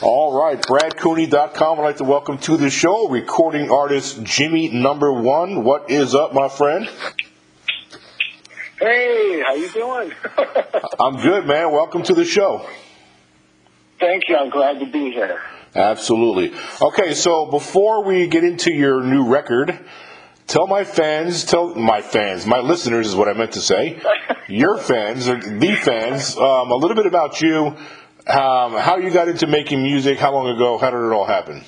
All right, BradCooney.com. I'd like to welcome to the show recording artist Jimii Number One. What is up, my friend? Hey, how you doing? I'm good, man. Welcome to the show. Thank you. I'm glad to be here. Absolutely. Okay, so before we get into your new record, tell my fans, tell my fans, my listeners is what I meant to say, your fans, or the fans, um, a little bit about you, um, how you got into making music, how long ago, how did it all happen?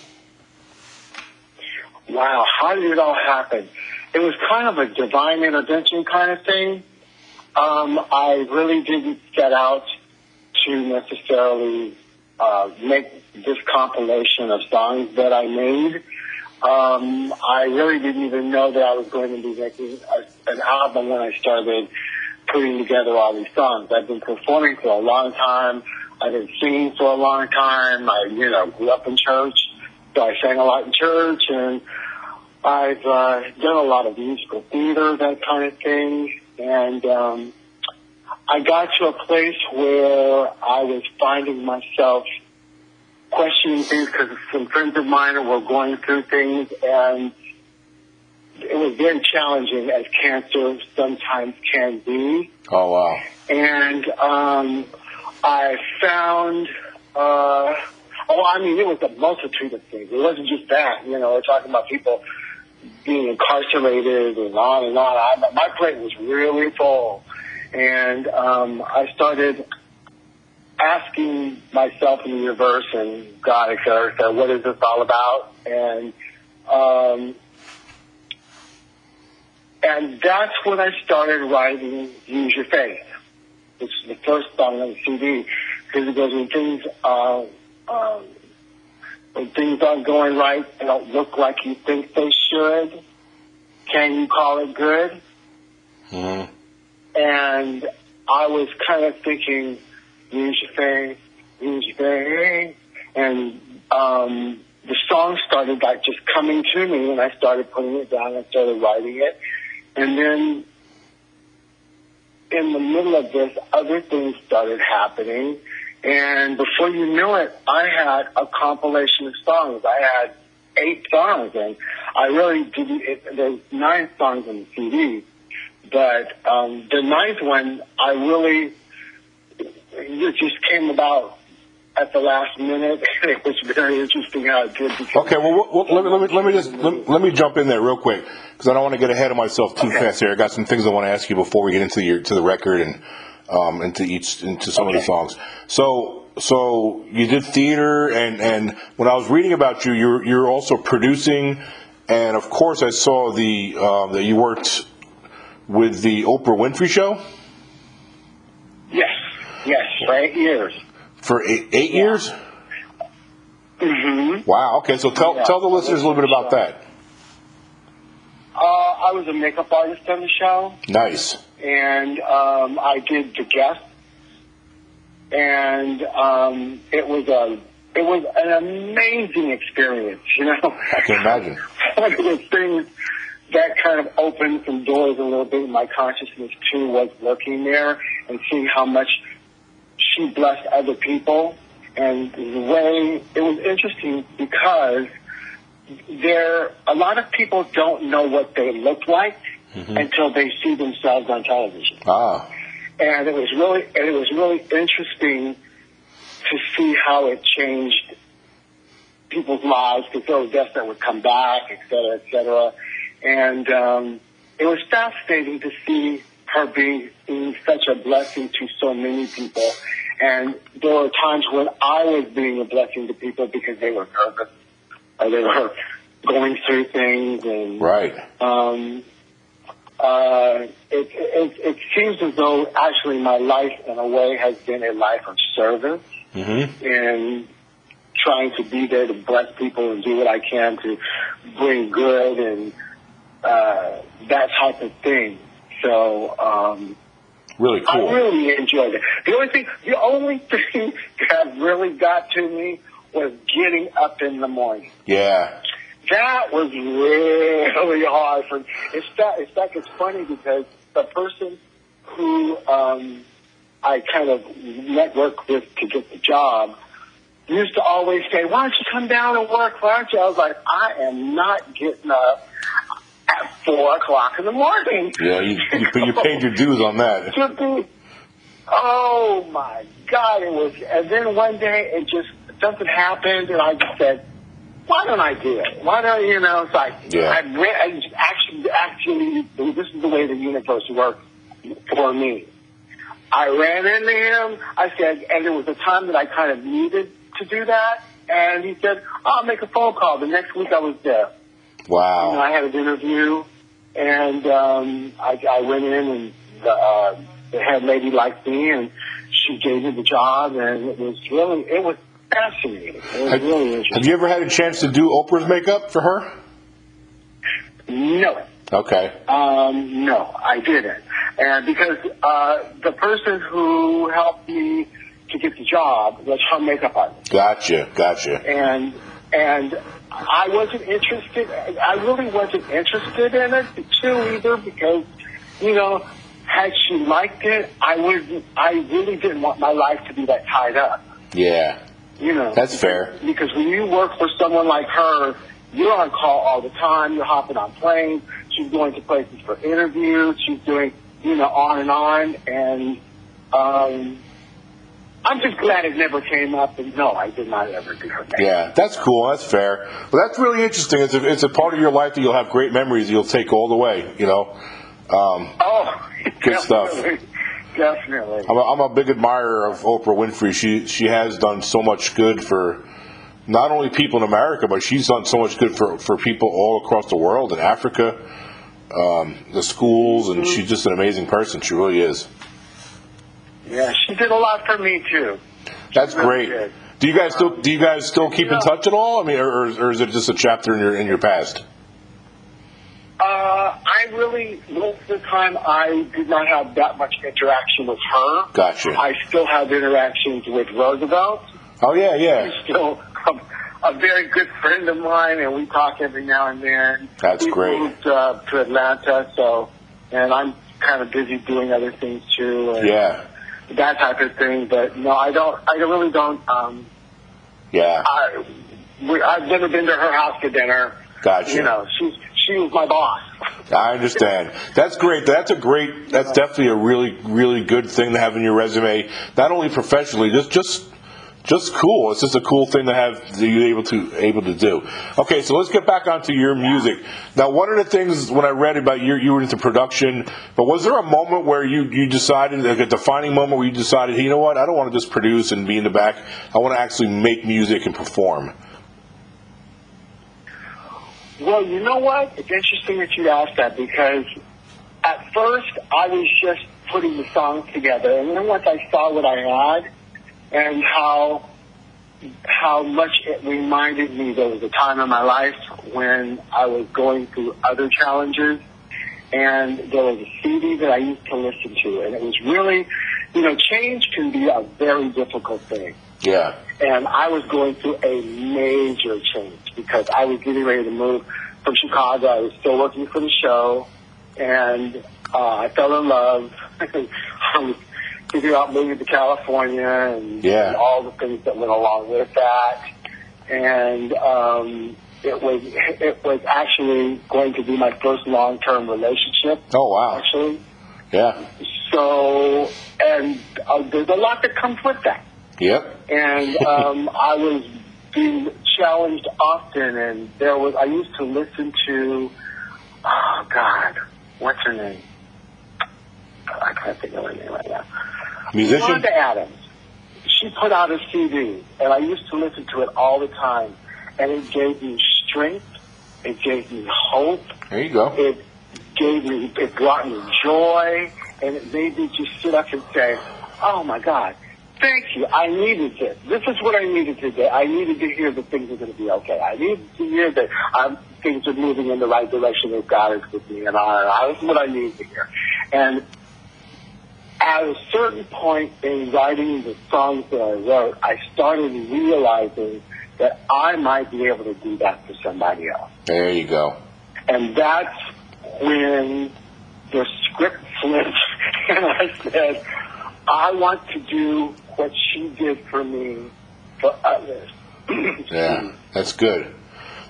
Wow, how did it all happen? It was kind of a divine intervention kind of thing. Um, I really didn't set out to necessarily uh, make this compilation of songs that I made. Um, I really didn't even know that I was going to be making a, an album when I started putting together all these songs. I've been performing for a long time. I've been singing for a long time. I, you know, grew up in church, so I sang a lot in church, and I've uh, done a lot of musical theater, that kind of thing. And um, I got to a place where I was finding myself questioning things because some friends of mine were going through things, and it was very challenging, as cancer sometimes can be. Oh, wow. And um, I found, uh, oh, I mean, it was a multitude of things. It wasn't just that. You know, we're talking about people being incarcerated and on and on. I, my plate was really full. And um, I started asking myself in the universe and God, et cetera, et cetera, what is this all about? And um, and that's when I started writing Use Your Faith, which is the first song on the CD, because it goes when things are um, when things aren't going right, they don't look like you think they should. Can you call it good? Mm-hmm. And I was kind of thinking, use your faith, use your faith. And um, the song started like just coming to me, and I started putting it down. I started writing it. And then in the middle of this, other things started happening. And before you knew it, I had a compilation of songs. I had eight songs, and I really didn't. It, there's nine songs on the CD, but um, the ninth one, I really it just came about at the last minute. it was very interesting how it did. Okay, well, well, let, me, let, me, let me just let, let me jump in there real quick because I don't want to get ahead of myself too Okay. fast here. I got some things I want to ask you before we get into your to the record and um, into each into some of the songs. So, so you did theater, and and when I was reading about you, you're you're also producing, and of course I saw the uh, that you worked with the Oprah Winfrey Show Yes, yes, for eight years. For eight, eight years. Mm-hmm. Wow. Okay, so tell Yeah. tell the listeners a little bit about that. Uh, I was a makeup artist on the show. Nice. and um, I did the guest, and um, it was a it was an amazing experience. You know, I can imagine. one of the things that kind of opened some doors a little bit in my consciousness too was working there and seeing how much she blessed other people, and the way it was interesting because there a lot of people don't know what they look like until they see themselves on television Ah. and it was really and it was really interesting to see how it changed people's lives because there guests that would come back, et cetera, et cetera. And um, it was fascinating to see her being, being such a blessing to so many people. And there were times when I was being a blessing to people because they were nervous or they were going through things and Right. um, uh, it, it, it seems as though actually my life in a way has been a life of service Mm-hmm. and trying to be there to bless people and do what I can to bring good and uh, that type of thing. So um, Really cool. I really enjoyed it. The only thing, the only thing that really got to me was getting up in the morning. yeah. That was really hard for. me. It's that. It's like it's funny because the person who um, I kind of networked with to get the job, used to always say, "Why don't you come down and work? Why don't you?" I was like, "I am not getting up four o'clock in the morning." Yeah, you you, you paid your dues on that. Oh my God! It was, and then one day it just something happened, and I just said, "Why don't I do it? Why don't you know?" It's like Yeah. I, re- I actually, actually, this is the way the universe works for me. I ran into him. I said, and there was a time that I kind of needed to do that, and he said, "I'll make a phone call." The next week, I was there. You know, Wow. I had an interview, and um, I, I went in, and the, uh, the head lady liked me, and she gave me the job, and it was really, it was fascinating. It was Have, really have you ever had a chance to do Oprah's makeup for her? No, Okay. um, no, I didn't, and because uh, the person who helped me to get the job was her makeup artist. Gotcha. Gotcha. and and I wasn't interested. I really wasn't interested in it too either because, you know, had she liked it, I would. I really didn't want my life to be that tied up. Yeah. You know, That's fair. because when you work for someone like her, you're on call all the time. You're hopping on planes. She's going to places for interviews. She's doing, you know, on and on. And um, I'm just glad it never came up. And no, I did not ever do makeup. Yeah, that's cool. That's fair. Well, that's really interesting. It's a, it's a part of your life that you'll have great memories you'll take all the way. You know, um, Oh, Good stuff. definitely. I'm a, I'm a big admirer of Oprah Winfrey. She she has done so much good for not only people in America, but she's done so much good for, for people all across the world in Africa, um, the schools, and she's just an amazing person. She really is. Yeah, she did a lot for me too. That's really great. did. Do you guys still do you guys still keep in touch at all? I mean, or, or, is it just a chapter in your in your past? Uh, I really, most of the time, I did not have that much interaction with her. Gotcha. I still have interactions with Roosevelt. Oh yeah, yeah. He's still a, a very good friend of mine, and we talk every now and then. That's He's great. moved uh, to Atlanta, so, and I'm kind of busy doing other things too. And Yeah, That type of thing, but no, I don't. I really don't. Um, yeah. I, we, I've never been to her house for dinner. Gotcha. You know, she's she was my boss. I understand. That's great. That's a great. That's definitely a really, really good thing to have in your resume. Not only professionally, just, just, just cool. It's just a cool thing to have that you're able to able to do. Okay, so let's get back onto your music. Now, one of the things when I read about you, you were into production. But was there a moment where you you decided, like a defining moment where you decided, hey, you know what? I don't want to just produce and be in the back. I want to actually make music and perform. Well, you know what? It's interesting that you asked that because at first I was just putting the songs together, and then once I saw what I had and how how much it reminded me there was a time in my life when I was going through other challenges, and there was a CD that I used to listen to, and it was really, you know, change can be a very difficult thing Yeah. and I was going through a major change because I was getting ready to move from Chicago. I was still working for the show, and uh, I fell in love. I was thinking about moving to California and, Yeah. all the things that went along with that. And um, it was it was actually going to be my first long term relationship. Oh wow. Actually, Yeah. so and uh, there's a lot that comes with that Yep. and um, I was being challenged often. And there was I used to listen to, oh God, what's her name? I can't think of her name right now. Musician. Wanda Adams. She put out a CD, and I used to listen to it all the time, and it gave me strength. It gave me hope. There you go. It gave me, it brought me joy, and it made me just sit up and say, "Oh my God, thank you! I needed this. This is what I needed today. I needed to hear that things are going to be okay. I needed to hear that um, things are moving in the right direction. That God is with me, and I, that's what I needed to hear." And at a certain point in writing the songs that I wrote, I started realizing that I might be able to do that for somebody else. There you go. And that's when the script flipped, and I said, I want to do what she did for me, for, others. Yeah, that's good.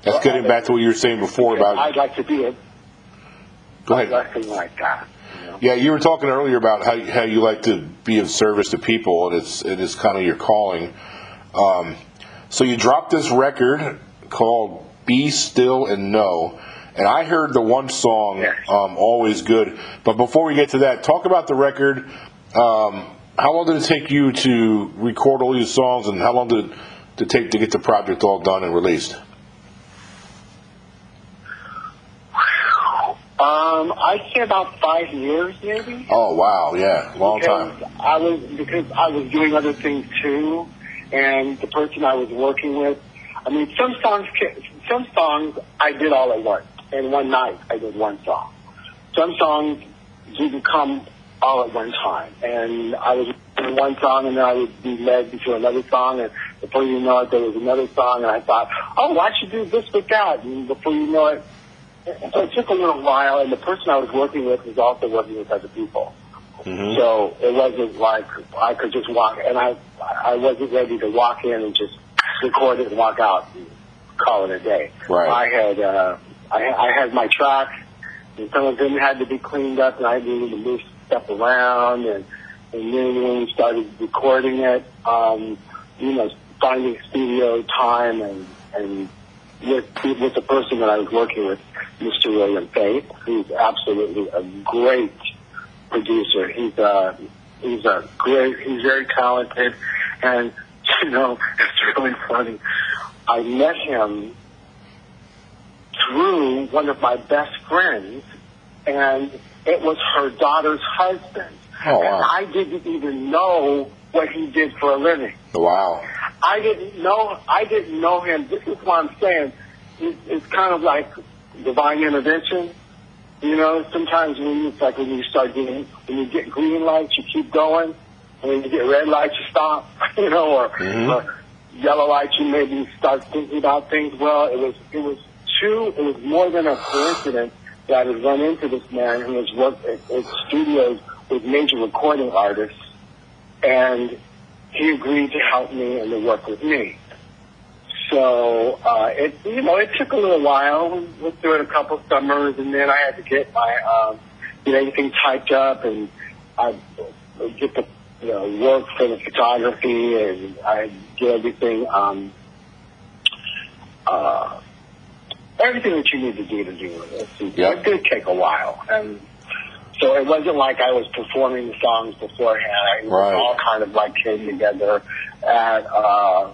That's getting back to what you were saying before about. I'd like to be a Go ahead. like that. Yeah, you were talking earlier about how how you like to be of service to people, and it's it is kind of your calling. Um, so you dropped this record called "Be Still and Know," and I heard the one song, um, "Always Good." But before we get to that, talk about the record. Um, how long did it take you to record all these songs, and how long did it to take to get the project all done and released? Um, I'd say about five years, maybe. Oh wow, yeah, long time. because I was because I was doing other things too, and the person I was working with. I mean, some songs, some songs I did all at once. In one night, I did one song. Some songs didn't come all at one time, and I was in one song, and then I would be led into another song, and before you know it, there was another song, and I thought, oh, why should do this with that? And before you know it, so it took a little while, and the person I was working with was also working with other people. hmm So it wasn't like I could just walk, and I I wasn't ready to walk in and just record it and walk out and call it a day. Right. I had uh, I, I had my tracks, and some of them had to be cleaned up, and I needed to move stuff around, and and then when we started recording it, um, you know, finding studio time and and with with the person that I was working with, Mr. William Faith, who's absolutely a great producer. He's a he's a great. He's very talented, and you know it's really funny. I met him through one of my best friends, and it was her daughter's husband. Oh, And wow. I didn't even know what he did for a living. Wow. I didn't know. I didn't know him. This is what I'm saying. It's, it's kind of like divine intervention. You know, sometimes when you, it's like when you start getting, when you get green lights, you keep going, and when you get red lights, you stop. You know, or, Mhm. or yellow lights, you maybe start thinking about things. Well, it was it was two. It was more than a coincidence that I would run into this man who has worked at, at studios with major recording artists, and he agreed to help me and to work with me. So uh, it you know it took a little while. We went through it a couple summers, and then I had to get my um, get everything typed up, and I get the you know, work for the photography, and I get everything um, uh, everything that you need to do to do this. It, Yep. it did take a while, and so it wasn't like I was performing the songs beforehand. It was Right. all kind of like came together at uh,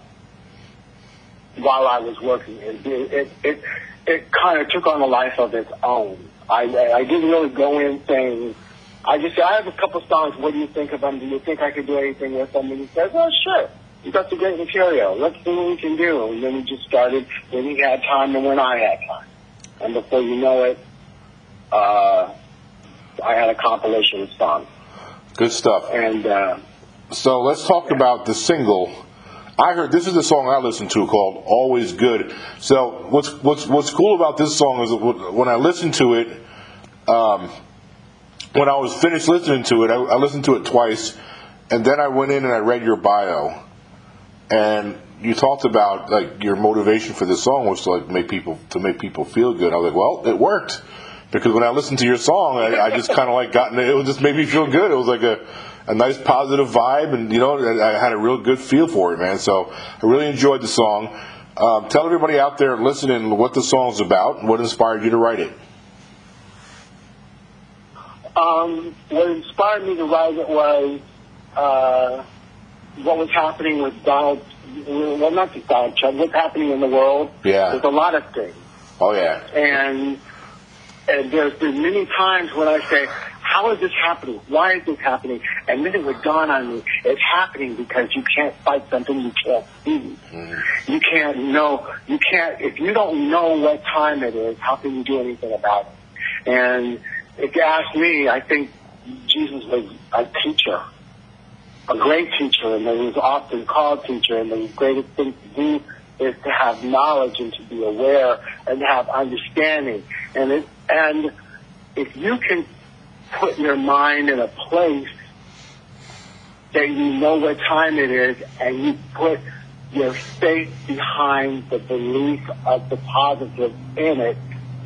while I was working. It it it, it, kind of took on a life of its own. I I didn't really go in saying. I just said, I have a couple songs. What do you think of them? Do you think I could do anything with them? And he said, Well, sure. You got some great material. Let's see what we can do. And then we just started when he had time and when I had time. And before you know it, uh, I had a compilation of songs. Good stuff. And uh, So let's talk about the single. I heard this is the song I listened to called "Always Good." So what's what's what's cool about this song is when I listened to it, um, when I was finished listening to it, I, I listened to it twice, and then I went in and I read your bio, and you talked about like your motivation for this song was to like make people to make people feel good. I was like, well, it worked because when I listened to your song, I, I just kind of like got it. It just made me feel good. It was like a a nice positive vibe, and you know, I had a real good feel for it, man. So I really enjoyed the song. Um, tell everybody out there listening what the song's about and what inspired you to write it. Um, what inspired me to write it was uh, what was happening with Donald. Well, not just Donald Trump. What's happening in the world? Yeah. There's a lot of things, Oh yeah, and and there's been many times when I say, "How is this happening? Why is this happening?" And then it would dawn on me: it's happening because you can't fight something you can't see. Mm-hmm. You can't know. You can't. If you don't know what time it is, how can you do anything about it? And if you ask me, I think Jesus was a teacher, a great teacher, and he was often called teacher. And the greatest thing to do is to have knowledge and to be aware and to have understanding. And it, and if you can put your mind in a place that you know what time it is, and you put your faith behind the belief of the positive in it,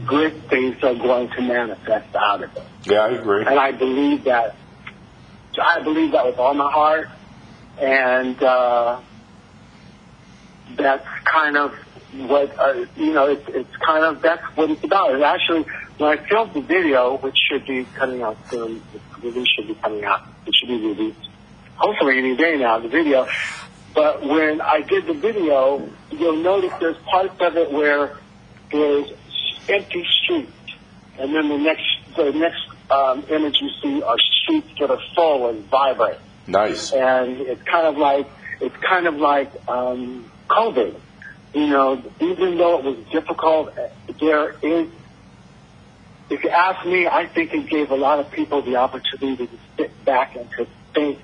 good things are going to manifest out of it. Yeah, I agree. And I believe that. I believe that with all my heart, and uh, that's kind of what uh, you know. It's, it's kind of that's what it's about. And actually, when I filmed the video, which should be coming out soon, the release should be coming out. It should be released hopefully any day now. The video, but when I did the video, you'll notice there's parts of it where there's empty streets, and then the next the next um, image you see are streets that are full and vibrant. Nice. And it's kind of like it's kind of like um, COVID. You know, even though it was difficult, there is. If you ask me, I think it gave a lot of people the opportunity to sit back and to think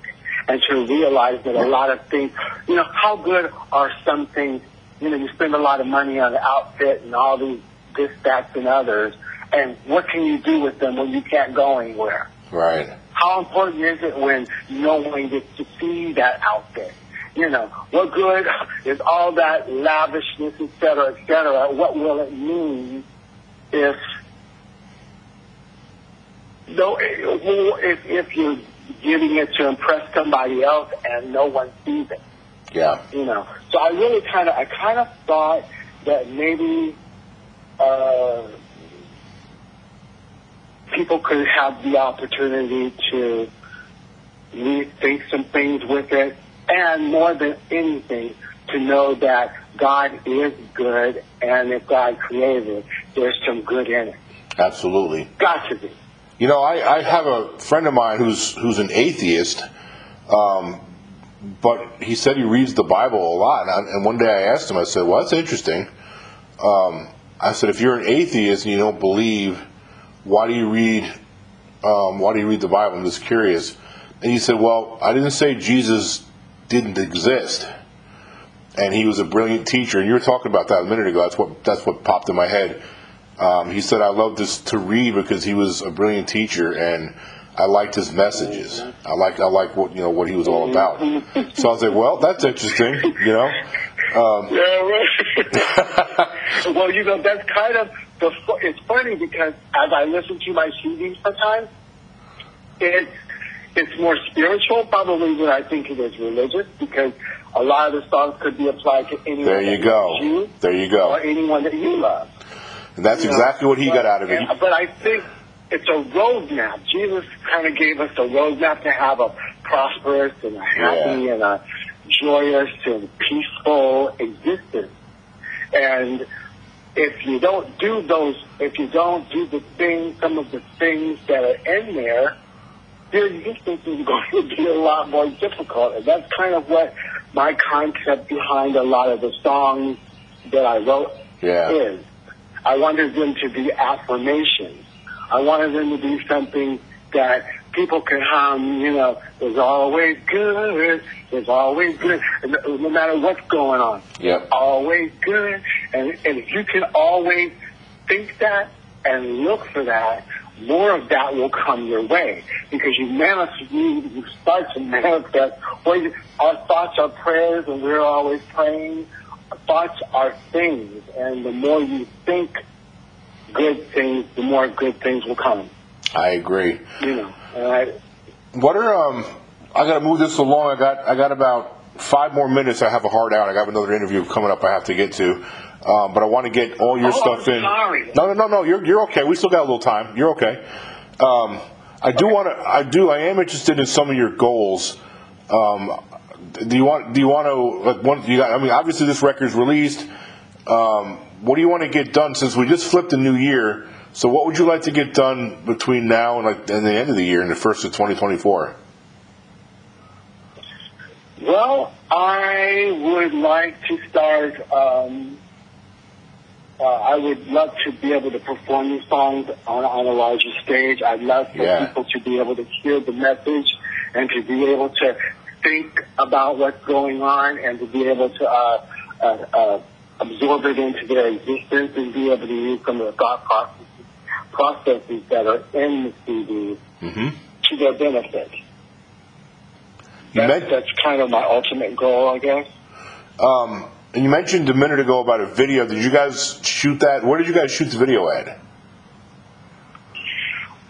and to realize that a lot of things, you know, how good are some things? You know, you spend a lot of money on the outfit and all these this, that, and others, and what can you do with them when you can't go anywhere? Right. How important is it when no one gets to see that outfit? You know, what good is all that lavishness, et cetera, et cetera? What will it mean if no, if if you're giving it to impress somebody else and no one sees it? Yeah. You know, so I really kind of, I kind of thought that maybe uh, people could have the opportunity to rethink some things with it, and more than anything, to know that God is good, and if God created it, there's some good in it. Absolutely. Got to be. You know, I, I have a friend of mine who's who's an atheist, um, but he said he reads the Bible a lot. And, I, and one day I asked him, I said, "Well, that's interesting." Um, I said, "If you're an atheist and you don't believe, why do you read? Um, why do you read the Bible?" I'm just curious. And he said, "Well, I didn't say Jesus didn't exist." And he was a brilliant teacher, and you were talking about that a minute ago. That's what that's what popped in my head um, he said, I loved this to read because he was a brilliant teacher and I liked his messages. I like I like what you know what he was all about. So I was like, well, that's interesting, you know. Um, yeah, right. well, you know, that's kind of the. It's funny because as I listen to my CDs sometimes, it's it's more spiritual probably than I think it is religious because a lot of the songs could be applied to anyone. There you go. You, there you go. Or anyone that you love. And that's you exactly know, what he but, got out of it. But I think it's a roadmap. Jesus kind of gave us a roadmap to have a prosperous and a happy yeah. and a joyous and peaceful existence. And if you don't do those, if you don't do the things, some of the things that are in there, your existence is going to be a lot more difficult. And that's kind of what my concept behind a lot of the songs that I wrote yeah. is. I wanted them to be affirmations. I wanted them to be something that people could hum, you know, there's always good, there's always good, no matter what's going on. Yep. Always good. And, and if you can always think that and look for that, more of that will come your way because you manifest, you, you start to manifest. Well, our thoughts are prayers, and we're always praying thoughts are things, and the more you think good things, the more good things will come. I agree. You know, I, what are um? I got to move this along. I got I got about five more minutes. I have a hard out. I got another interview coming up. I have to get to. Um, but I want to get all your oh, stuff I'm in. Sorry. No, no, no, no. You're you're okay. We still got a little time. You're okay. Um, I do want to. I do. I am interested in some of your goals. Um, do you want do you want to like one you got I mean obviously this record's released um, what do you want to get done since we just flipped a new year so what would you like to get done between now and like and the end of the year and the first of 2024 well I would like to start um, uh, I would love to be able to perform these songs on, on a larger stage. I'd love for yeah. people to be able to hear the message and to be able to think about what's going on and to be able to uh, uh, uh, absorb it into their existence and be able to use some of the thought processes, processes that are in the CD mm-hmm. to their benefit. That's, that's kind of my ultimate goal, I guess. Um, and you mentioned a minute ago about a video. Did you guys shoot that? Where did you guys shoot the video at?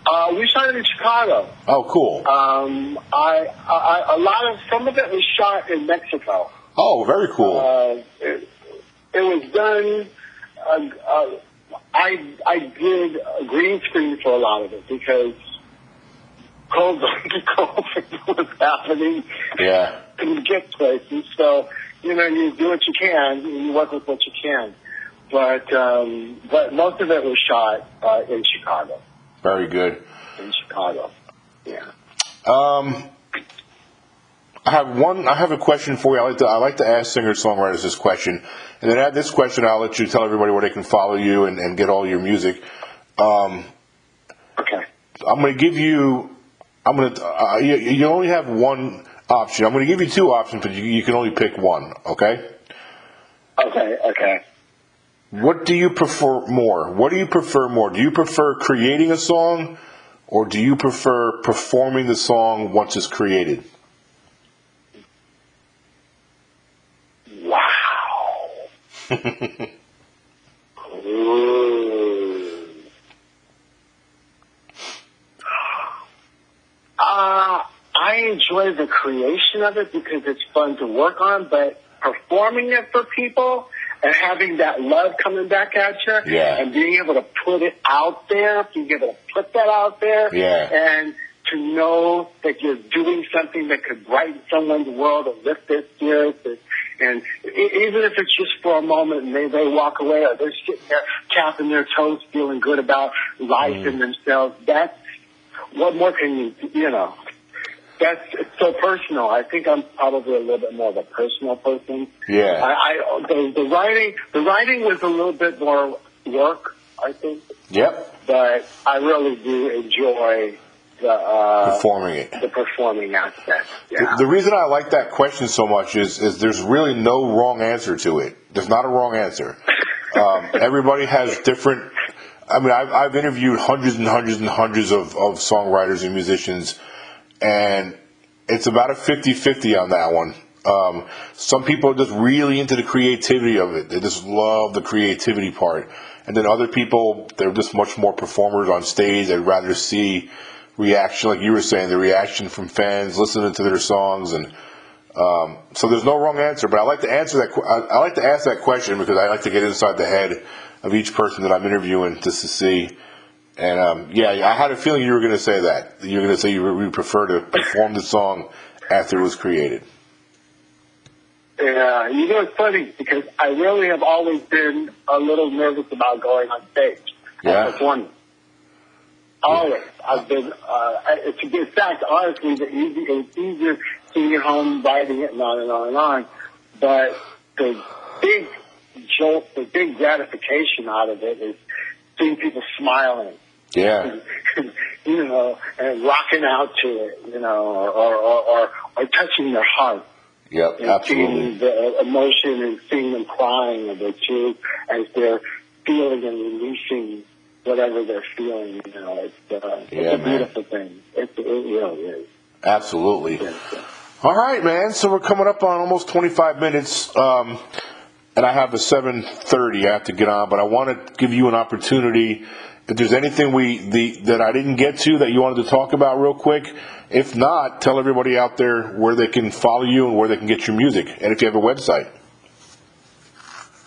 Uh, we shot it in Chicago. Oh, cool. Um, I, I, a lot of some of it was shot in Mexico. Oh, very cool. Uh, it, it was done. Uh, uh, I I did a green screen for a lot of it because COVID, COVID was happening. Yeah. Couldn't get places, so you know you do what you can. You work with what you can. But um, but most of it was shot uh, in Chicago. Very good. In Chicago. Yeah. Um, I have one. I have a question for you. I like to. I like to ask singer songwriters this question, and then add this question. I'll let you tell everybody where they can follow you and, and get all your music. Um, okay. I'm going to give you. I'm going to. Uh, you, you only have one option. I'm going to give you two options, but you, you can only pick one. Okay. Okay. Okay. What do you prefer more? What do you prefer more? Do you prefer creating a song, or do you prefer performing the song once it's created? Wow. Uh, I enjoy the creation of it because it's fun to work on, but performing it for people and having that love coming back at you Yeah. and being able to put it out there, being able to put that out there Yeah. and to know that you're doing something that could brighten someone's world and lift their spirits and, and even if it's just for a moment and they, they walk away or they're sitting there tapping their toes feeling good about life mm. and themselves, that's what more can you, you know, that's it's so personal. I think I'm probably a little bit more of a personal person. Yeah. I, I the, the writing the writing was a little bit more work, I think, Yep. but I really do enjoy the uh, Performing it. the performing aspect. Yeah. The, the reason I like that question so much is, is there's really no wrong answer to it. There's not a wrong answer. Um, everybody has different. I mean, I've, I've interviewed hundreds and hundreds and hundreds of, of songwriters and musicians, and it's about a 50 50 on that one. Um, some people are just really into the creativity of it. They just love the creativity part. And then other people, they're just much more performers on stage. They'd rather see reaction, like you were saying, the reaction from fans listening to their songs. And um, so there's no wrong answer. But I like to answer that. I, I like to ask that question because I like to get inside the head of each person that I'm interviewing just to see. And um, yeah, I had a feeling you were going to say that. You were going to say you would prefer to perform the song after it was created. Yeah, you know it's funny because I really have always been a little nervous about going on stage Yeah. and performing. Always, I've been. Uh, it's in fact, honestly, the easy it's easier sitting at home writing it and on and on and on. But the big jolt, the big gratification out of it is seeing people smiling Yeah, you know, and rocking out to it, you know, or or, or, or, touching their heart yep, and absolutely. seeing the emotion and seeing them crying of their tears as they're feeling and releasing whatever they're feeling. You know, it's uh, Yeah, it's a man. beautiful thing. It, it really is. Absolutely. All right, man. So we're coming up on almost 25 minutes, um, and I have a 7:30 I have to get on. But I want to give you an opportunity. If there's anything we the that I didn't get to that you wanted to talk about real quick, if not, tell everybody out there where they can follow you and where they can get your music, and if you have a website.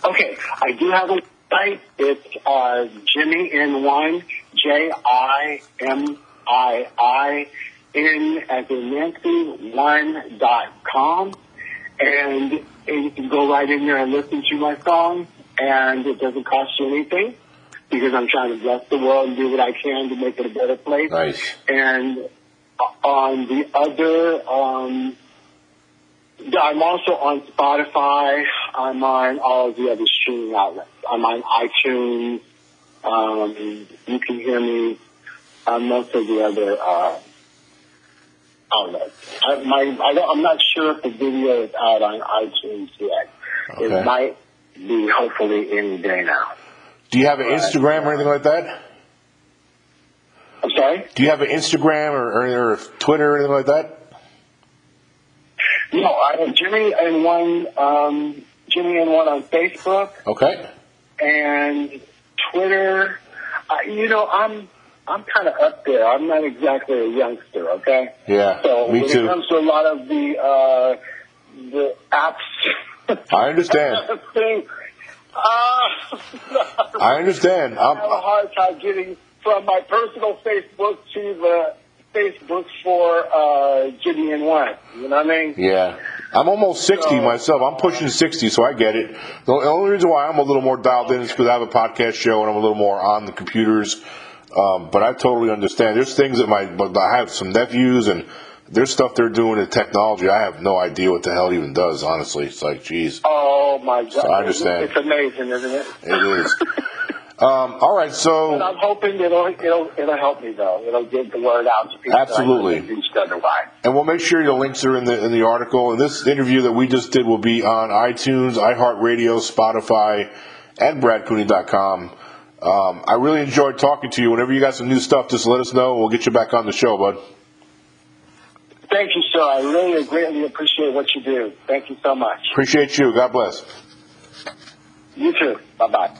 Okay, I do have a site. It's uh, Jimii in one, J I M I I N as in Nancy one dot com, and you can go right in there and listen to my songs, and it doesn't cost you anything because I'm trying to bless the world and do what I can to make it a better place. Nice. And on the other, um, I'm also on Spotify. I'm on all of the other streaming outlets. I'm on iTunes. Um, you can hear me on most of the other uh, outlets. I, my, I don't, I'm not sure if the video is out on iTunes yet. Okay. It might be hopefully any day now. Do you have an Instagram or anything like that? I'm sorry? Do you have an Instagram or, or, or Twitter or anything like that? No, I have Jimii and one um, Jimii and One on Facebook Okay. and Twitter. Uh, you know, I'm I'm kind of up there. I'm not exactly a youngster, okay? Yeah, So me when too. it comes to a lot of the uh, the apps, I understand. thing, uh, I understand. I have a I'm, hard time getting from my personal Facebook to the Facebook for uh, Jimii and One. You know what I mean? yeah. I'm almost 60 So- myself. I'm pushing 60, so I get it. The only reason why I'm a little more dialed in is because I have a podcast show and I'm a little more on the computers. Um, but I totally understand. There's things that my, but I have some nephews and there's stuff they're doing in technology. I have no idea what the hell it even does, honestly. It's like, geez, Oh my God! I understand. It's amazing, isn't it? it is. um, all right, But so I'm hoping it'll it'll it'll help me though. It'll get the word out to people. Absolutely. couldn't reach otherwise. And we'll make sure the links are in the in the article. And this interview that we just did will be on iTunes, iHeartRadio, Spotify, and BradCooney.com. Um, I really enjoyed talking to you. Whenever you got some new stuff, just let us know, we'll get you back on the show, bud. Thank you, sir. I really greatly appreciate what you do. Thank you so much. Appreciate you. God bless. You too. Bye bye.